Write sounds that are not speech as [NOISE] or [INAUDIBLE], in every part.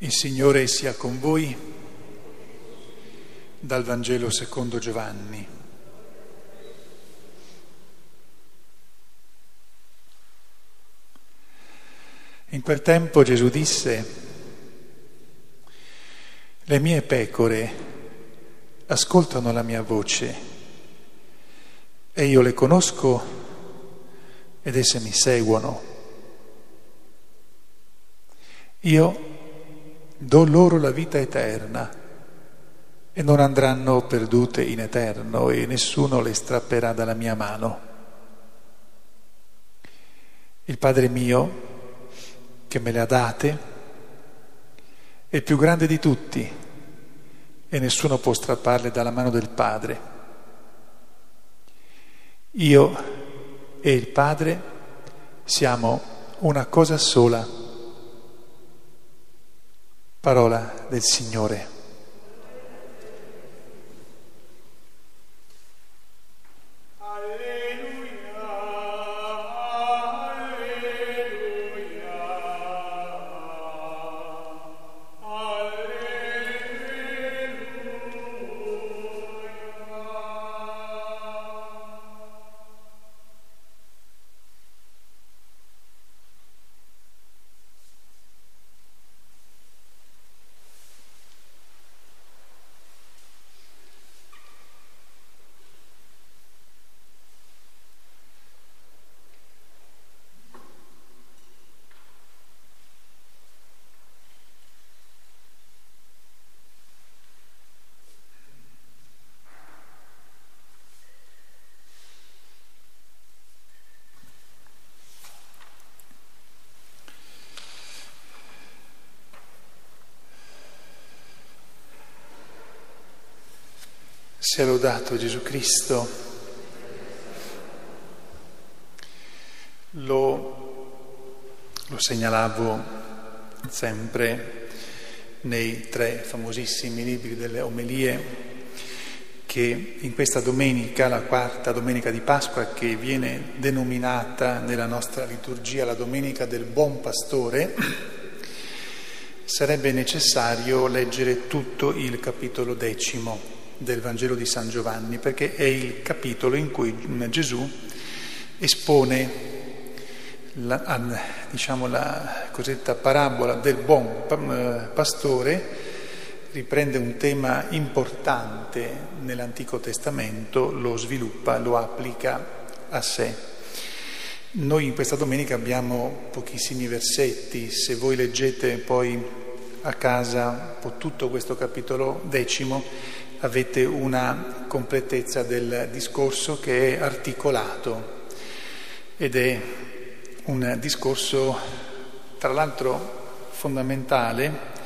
Il Signore sia con voi dal Vangelo secondo Giovanni. In quel tempo Gesù disse, le mie pecore ascoltano la mia voce e io le conosco ed esse mi seguono. Io do loro la vita eterna e non andranno perdute in eterno e nessuno le strapperà dalla mia mano. Il Padre mio, che me le ha date, è il più grande di tutti e nessuno può strapparle dalla mano del Padre. Io e il Padre siamo una cosa sola. Parola del Signore. Sia lodato Gesù Cristo. Lo, lo, segnalavo sempre nei tre famosissimi libri delle omelie che in questa domenica, la quarta domenica di Pasqua, che viene denominata nella nostra liturgia la domenica del buon pastore, sarebbe necessario leggere tutto il capitolo decimo del Vangelo di San Giovanni, perché è il capitolo in cui Gesù espone la, diciamo, la cosiddetta parabola del buon eh, pastore, riprende un tema importante nell'Antico Testamento, lo sviluppa, lo applica a sé. Noi in questa domenica abbiamo pochissimi versetti, se voi leggete poi a casa tutto questo capitolo decimo, avete una completezza del discorso che è articolato ed è un discorso tra l'altro fondamentale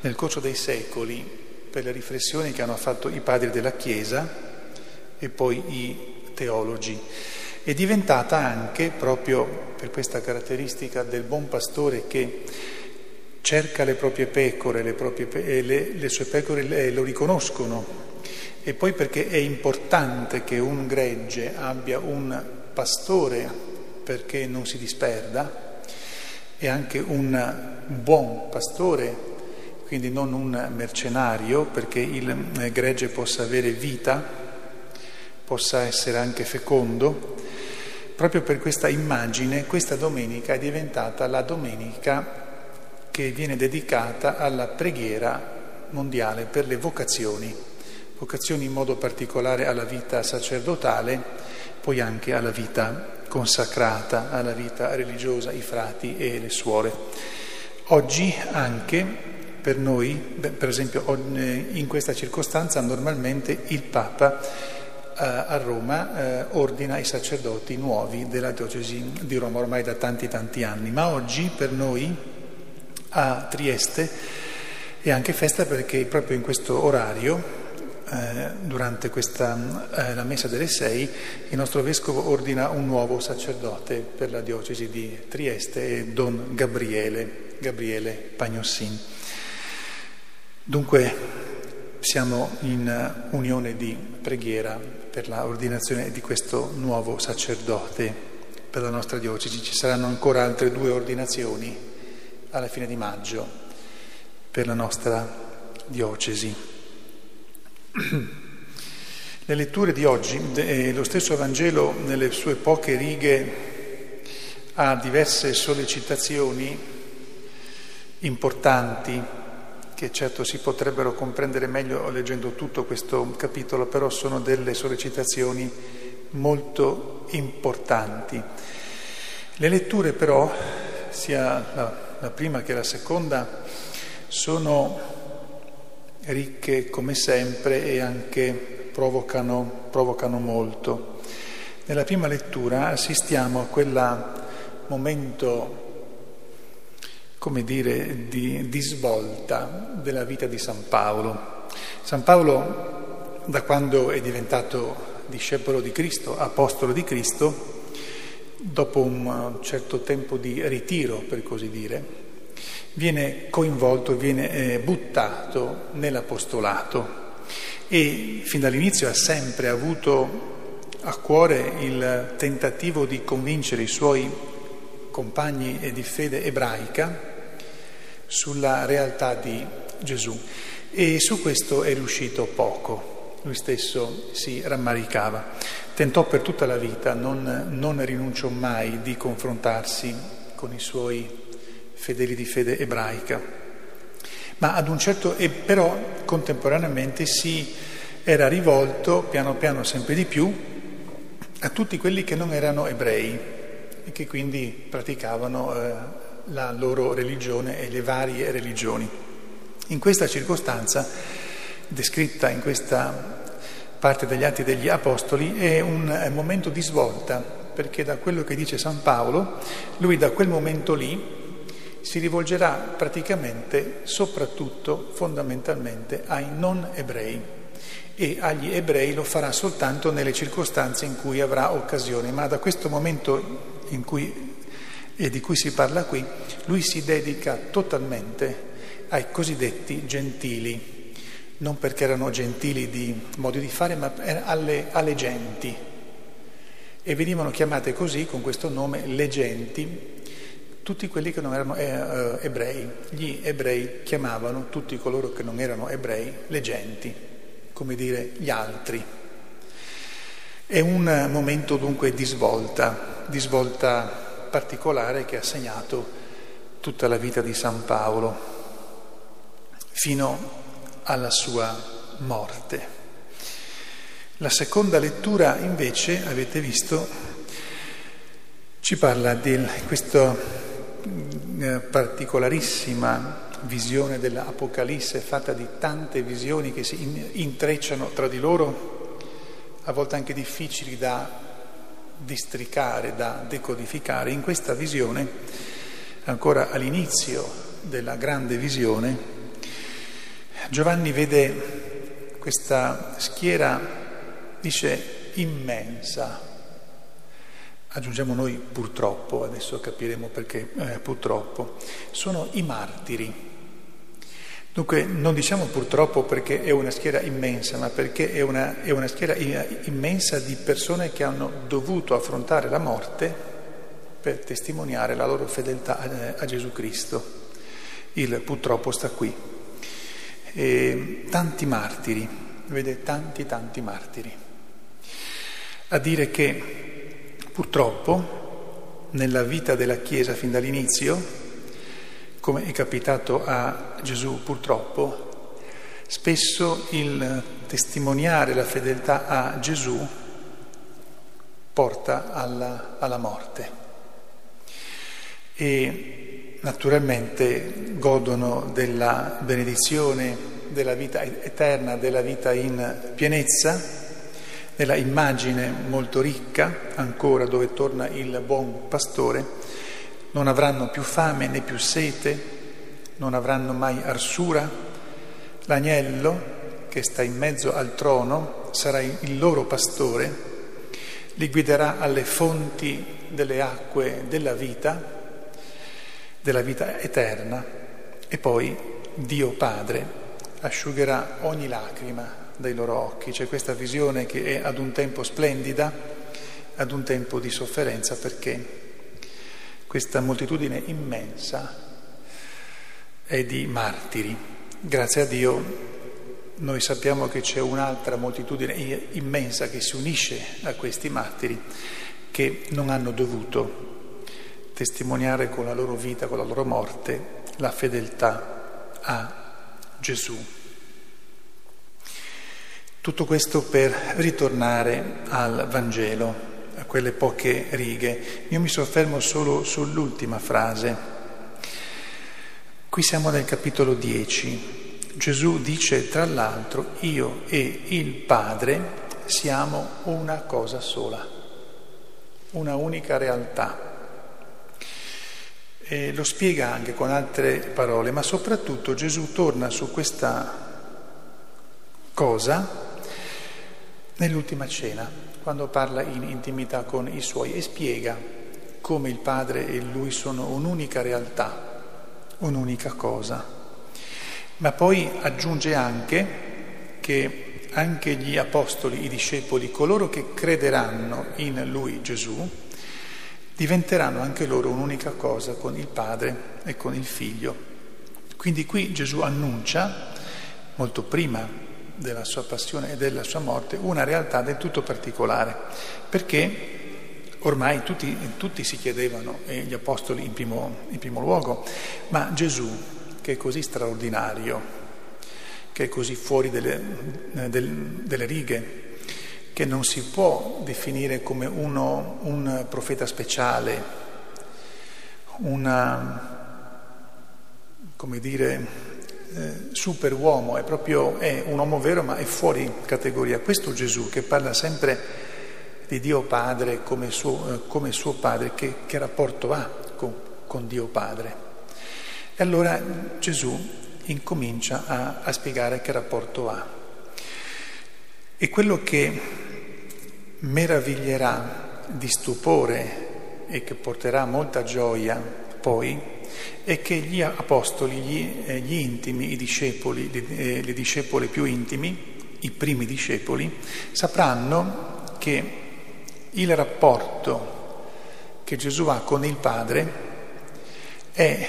nel corso dei secoli per le riflessioni che hanno fatto i padri della Chiesa e poi i teologi. È diventata anche, proprio per questa caratteristica del buon pastore che cerca le proprie pecore, le, proprie pe- le, le sue pecore le, lo riconoscono e poi perché è importante che un gregge abbia un pastore perché non si disperda e anche un buon pastore, quindi non un mercenario perché il gregge possa avere vita, possa essere anche fecondo. Proprio per questa immagine questa domenica è diventata la domenica che viene dedicata alla preghiera mondiale per le vocazioni, vocazioni in modo particolare alla vita sacerdotale, poi anche alla vita consacrata, alla vita religiosa, i frati e le suore. Oggi anche per noi, per esempio in questa circostanza normalmente il Papa eh, a Roma eh, ordina i sacerdoti nuovi della diocesi di Roma ormai da tanti tanti anni, ma oggi per noi a Trieste è anche festa perché proprio in questo orario, eh, durante questa, eh, la messa delle sei, il nostro vescovo ordina un nuovo sacerdote per la diocesi di Trieste, Don Gabriele, Gabriele Pagnossin. Dunque siamo in unione di preghiera per l'ordinazione di questo nuovo sacerdote per la nostra diocesi. Ci saranno ancora altre due ordinazioni alla fine di maggio per la nostra diocesi. [CLEARS THROAT] Le letture di oggi, eh, lo stesso Vangelo nelle sue poche righe ha diverse sollecitazioni importanti che certo si potrebbero comprendere meglio leggendo tutto questo capitolo, però sono delle sollecitazioni molto importanti. Le letture però, sia la, la prima che la seconda, sono ricche come sempre e anche provocano, provocano molto. Nella prima lettura assistiamo a quel momento come dire, di, di, svolta della vita di San Paolo. San Paolo, da quando è diventato discepolo di Cristo, apostolo di Cristo, dopo un certo tempo di ritiro, per così dire, viene coinvolto, viene eh, buttato nell'apostolato e fin dall'inizio ha sempre avuto a cuore il tentativo di convincere i suoi compagni di fede ebraica sulla realtà di Gesù e su questo è riuscito poco. Lui stesso si rammaricava. Tentò per tutta la vita, non, non rinunciò mai di confrontarsi con i suoi fedeli di fede ebraica. Ma ad un certo, e però contemporaneamente si era rivolto piano piano sempre di più a tutti quelli che non erano ebrei e che quindi praticavano eh, la loro religione e le varie religioni. In questa circostanza, descritta in questa parte degli Atti degli Apostoli, è un momento di svolta, perché da quello che dice San Paolo, lui da quel momento lì si rivolgerà praticamente, soprattutto, fondamentalmente, ai non ebrei. E agli ebrei lo farà soltanto nelle circostanze in cui avrà occasione, ma da questo momento in cui, e di cui si parla qui, lui si dedica totalmente ai cosiddetti gentili, non perché erano gentili di modi di fare, ma alle, alle genti. E venivano chiamate così, con questo nome, le genti, tutti quelli che non erano eh, eh ebrei. Gli ebrei chiamavano tutti coloro che non erano ebrei le genti, come dire gli altri. È un momento dunque di svolta, di svolta particolare che ha segnato tutta la vita di San Paolo fino alla sua morte. La seconda lettura invece, avete visto, ci parla di questa eh, particolarissima visione dell'Apocalisse fatta di tante visioni che si intrecciano tra di loro, a volte anche difficili da districare, da decodificare, in questa visione, ancora all'inizio della grande visione, Giovanni vede questa schiera, dice, immensa. Aggiungiamo noi purtroppo, adesso capiremo perché eh, purtroppo, sono i martiri Dunque non diciamo purtroppo perché è una schiera immensa, ma perché è una, è una schiera immensa di persone che hanno dovuto affrontare la morte per testimoniare la loro fedeltà a, a Gesù Cristo. Il purtroppo sta qui. E tanti martiri, vede tanti tanti martiri. A dire che purtroppo nella vita della Chiesa fin dall'inizio come è capitato a Gesù purtroppo, spesso il testimoniare la fedeltà a Gesù porta alla, alla morte. E naturalmente godono della benedizione della vita eterna, della vita in pienezza, della immagine molto ricca, ancora dove torna il buon pastore, non avranno più fame né più sete, non avranno mai arsura. L'agnello che sta in mezzo al trono sarà il loro pastore, li guiderà alle fonti delle acque della vita, della vita eterna, e poi Dio Padre asciugherà ogni lacrima dai loro occhi. C'è questa visione che è ad un tempo splendida, ad un tempo di sofferenza, perché questa moltitudine immensa è di martiri. Grazie a Dio noi sappiamo che c'è un'altra moltitudine immensa che si unisce a questi martiri che non hanno dovuto testimoniare con la loro vita, con la loro morte, la fedeltà a Gesù. Tutto questo per ritornare al Vangelo, a quelle poche righe. Io mi soffermo solo sull'ultima frase. Qui siamo nel capitolo 10. Gesù dice tra l'altro io e il Padre siamo una cosa sola, una unica realtà. E lo spiega anche con altre parole, ma soprattutto Gesù torna su questa cosa nell'ultima cena, quando parla in intimità con i suoi e spiega come il Padre e lui sono un'unica realtà, un'unica cosa. Ma poi aggiunge anche che anche gli apostoli, i discepoli, coloro che crederanno in lui Gesù, diventeranno anche loro un'unica cosa con il Padre e con il Figlio. Quindi qui Gesù annuncia, molto prima della sua passione e della sua morte, una realtà del tutto particolare, perché ormai tutti, tutti si chiedevano, e gli apostoli in primo, in primo luogo, ma Gesù che è così straordinario, che è così fuori delle, del, delle righe, che non si può definire come uno, un profeta speciale, una, come dire, eh, superuomo, è proprio è un uomo vero ma è fuori categoria. Questo Gesù che parla sempre di Dio Padre come suo, eh, come suo Padre, che, che rapporto ha con, con Dio Padre? E allora Gesù incomincia a, a spiegare che rapporto ha. E quello che meraviglierà di stupore e che porterà molta gioia poi è che gli apostoli, gli, eh, gli intimi, i discepoli, eh, le discepole più intimi, i primi discepoli, sapranno che il rapporto che Gesù ha con il Padre è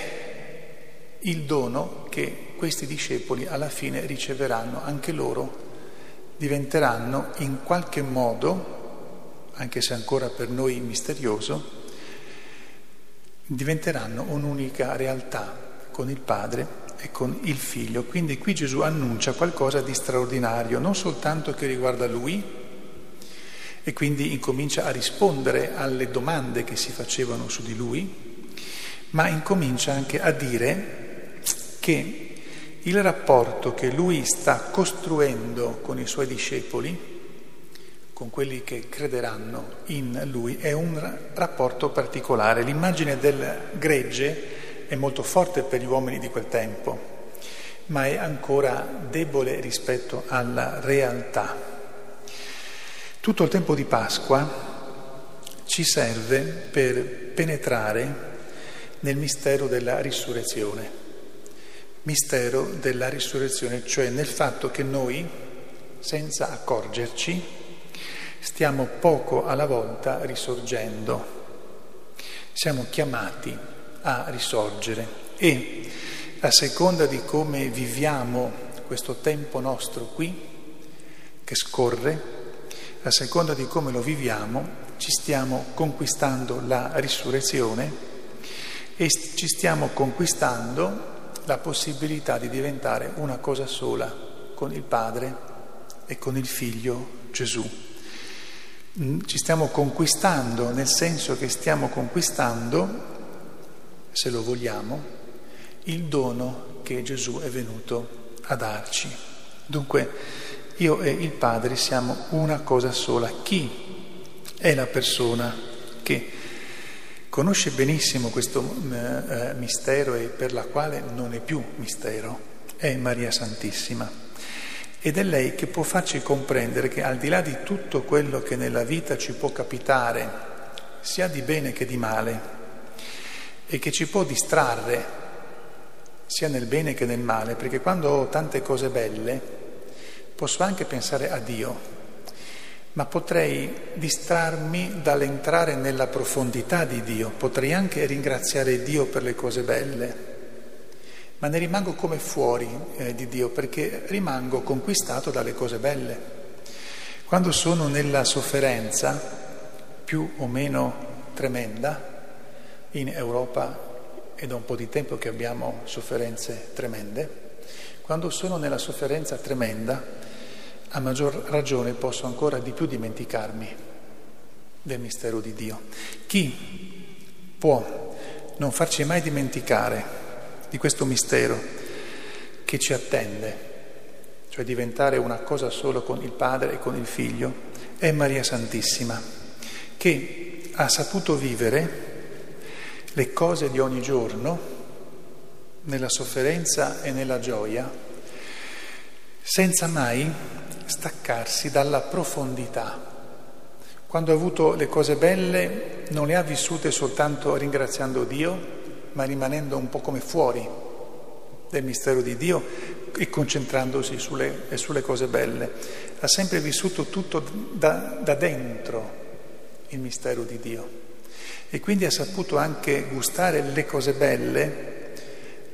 il dono che questi discepoli alla fine riceveranno, anche loro diventeranno in qualche modo, anche se ancora per noi misterioso, diventeranno un'unica realtà con il Padre e con il Figlio. Quindi qui Gesù annuncia qualcosa di straordinario, non soltanto che riguarda Lui, e quindi incomincia a rispondere alle domande che si facevano su di Lui, ma incomincia anche a dire che il rapporto che lui sta costruendo con i suoi discepoli, con quelli che crederanno in lui, è un rapporto particolare. L'immagine del gregge è molto forte per gli uomini di quel tempo, ma è ancora debole rispetto alla realtà. Tutto il tempo di Pasqua ci serve per penetrare nel mistero della risurrezione mistero della risurrezione, cioè nel fatto che noi, senza accorgerci, stiamo poco alla volta risorgendo. Siamo chiamati a risorgere e a seconda di come viviamo questo tempo nostro qui, che scorre, a seconda di come lo viviamo, ci stiamo conquistando la risurrezione e ci stiamo conquistando la possibilità di diventare una cosa sola con il Padre e con il Figlio Gesù. Mm, ci stiamo conquistando nel senso che stiamo conquistando, se lo vogliamo, il dono che Gesù è venuto a darci. Dunque io e il Padre siamo una cosa sola. Chi è la persona che conosce benissimo questo mm, eh, mistero e per la quale non è più mistero, è Maria Santissima. Ed è lei che può farci comprendere che al di là di tutto quello che nella vita ci può capitare, sia di bene che di male, e che ci può distrarre sia nel bene che nel male, perché quando ho tante cose belle posso anche pensare a Dio, ma potrei distrarmi dall'entrare nella profondità di Dio, potrei anche ringraziare Dio per le cose belle, ma ne rimango come fuori eh, di Dio perché rimango conquistato dalle cose belle. Quando sono nella sofferenza, più o meno tremenda, in Europa è da un po' di tempo che abbiamo sofferenze tremende, quando sono nella sofferenza tremenda, a maggior ragione posso ancora di più dimenticarmi del mistero di Dio. Chi può non farci mai dimenticare di questo mistero che ci attende, cioè diventare una cosa solo con il Padre e con il Figlio, è Maria Santissima, che ha saputo vivere le cose di ogni giorno nella sofferenza e nella gioia, senza mai staccarsi dalla profondità. Quando ha avuto le cose belle non le ha vissute soltanto ringraziando Dio, ma rimanendo un po' come fuori del mistero di Dio e concentrandosi sulle, sulle cose belle. Ha sempre vissuto tutto da, da dentro il mistero di Dio e quindi ha saputo anche gustare le cose belle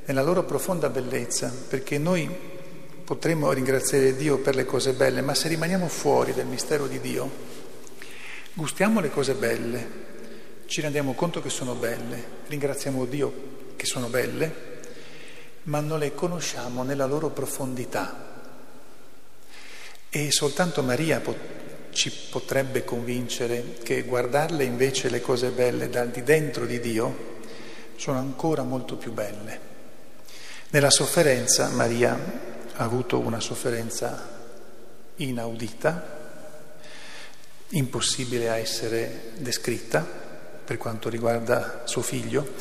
nella loro profonda bellezza, perché noi potremmo ringraziare Dio per le cose belle, ma se rimaniamo fuori del mistero di Dio, gustiamo le cose belle, ci rendiamo conto che sono belle, ringraziamo Dio che sono belle, ma non le conosciamo nella loro profondità. E soltanto Maria pot- ci potrebbe convincere che guardarle invece le cose belle dal di dentro di Dio sono ancora molto più belle. Nella sofferenza Maria ha avuto una sofferenza inaudita, impossibile a essere descritta per quanto riguarda suo figlio.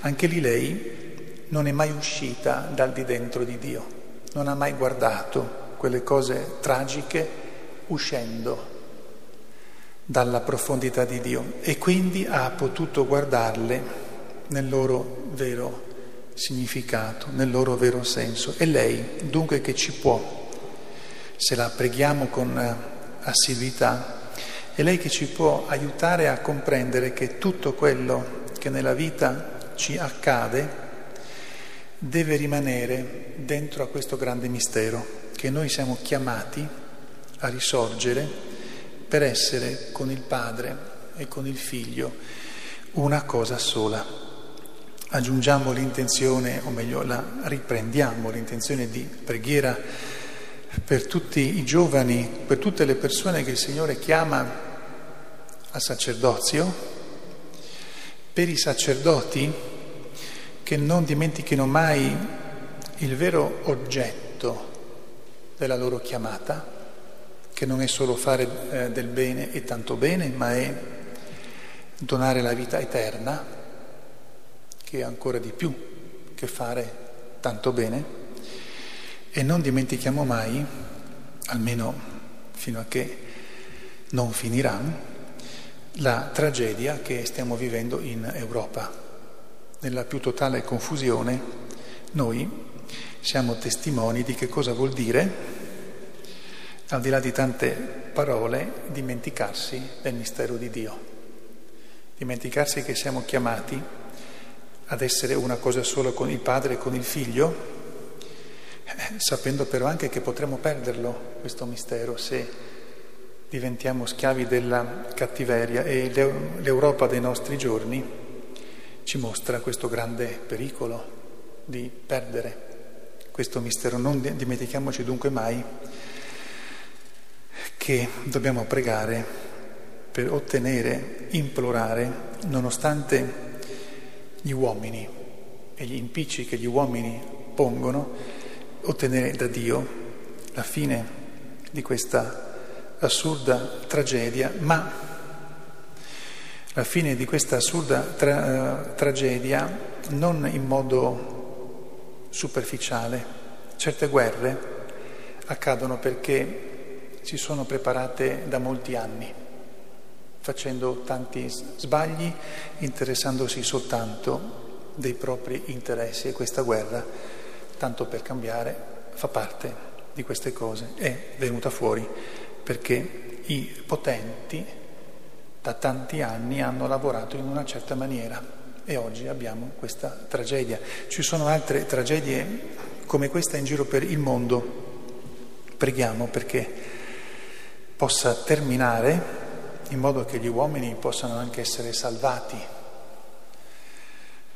Anche lì lei non è mai uscita dal di dentro di Dio, non ha mai guardato quelle cose tragiche uscendo dalla profondità di Dio e quindi ha potuto guardarle nel loro vero significato, nel loro vero senso. È lei dunque che ci può, se la preghiamo con eh, assiduità, è lei che ci può aiutare a comprendere che tutto quello che nella vita ci accade deve rimanere dentro a questo grande mistero, che noi siamo chiamati a risorgere per essere con il Padre e con il Figlio una cosa sola. Aggiungiamo l'intenzione, o meglio la riprendiamo, l'intenzione di preghiera per tutti i giovani, per tutte le persone che il Signore chiama al sacerdozio, per i sacerdoti che non dimentichino mai il vero oggetto della loro chiamata, che non è solo fare eh, del bene e tanto bene, ma è donare la vita eterna che ancora di più che fare tanto bene. E non dimentichiamo mai, almeno fino a che non finirà, la tragedia che stiamo vivendo in Europa. Nella più totale confusione noi siamo testimoni di che cosa vuol dire, al di là di tante parole, dimenticarsi del mistero di Dio, dimenticarsi che siamo chiamati ad essere una cosa sola con il padre e con il figlio, eh, sapendo però anche che potremo perderlo questo mistero se diventiamo schiavi della cattiveria e l'Europa dei nostri giorni ci mostra questo grande pericolo di perdere questo mistero. Non dimentichiamoci dunque mai che dobbiamo pregare per ottenere, implorare, nonostante gli uomini e gli impicci che gli uomini pongono, ottenere da Dio la fine di questa assurda tragedia, ma la fine di questa assurda tra- tragedia non in modo superficiale. Certe guerre accadono perché si sono preparate da molti anni facendo tanti sbagli, interessandosi soltanto dei propri interessi e questa guerra, tanto per cambiare, fa parte di queste cose. È venuta fuori perché i potenti da tanti anni hanno lavorato in una certa maniera E oggi abbiamo questa tragedia. Ci sono altre tragedie come questa in giro per il mondo. Preghiamo perché possa terminare in modo che gli uomini possano anche essere salvati,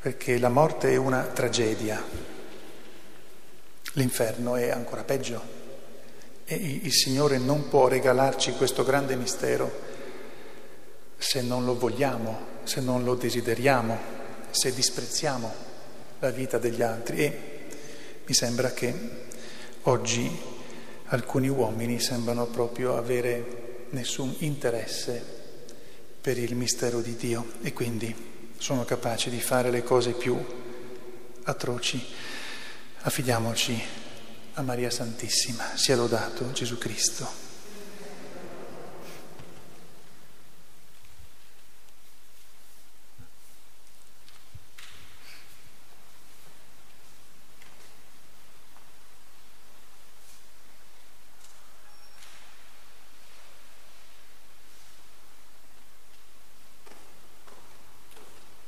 perché la morte è una tragedia, l'inferno è ancora peggio e il Signore non può regalarci questo grande mistero se non lo vogliamo, se non lo desideriamo, se disprezziamo la vita degli altri. E mi sembra che oggi alcuni uomini sembrano proprio avere nessun interesse per il mistero di Dio e quindi sono capaci di fare le cose più atroci. Affidiamoci a Maria Santissima, sia lodato Gesù Cristo.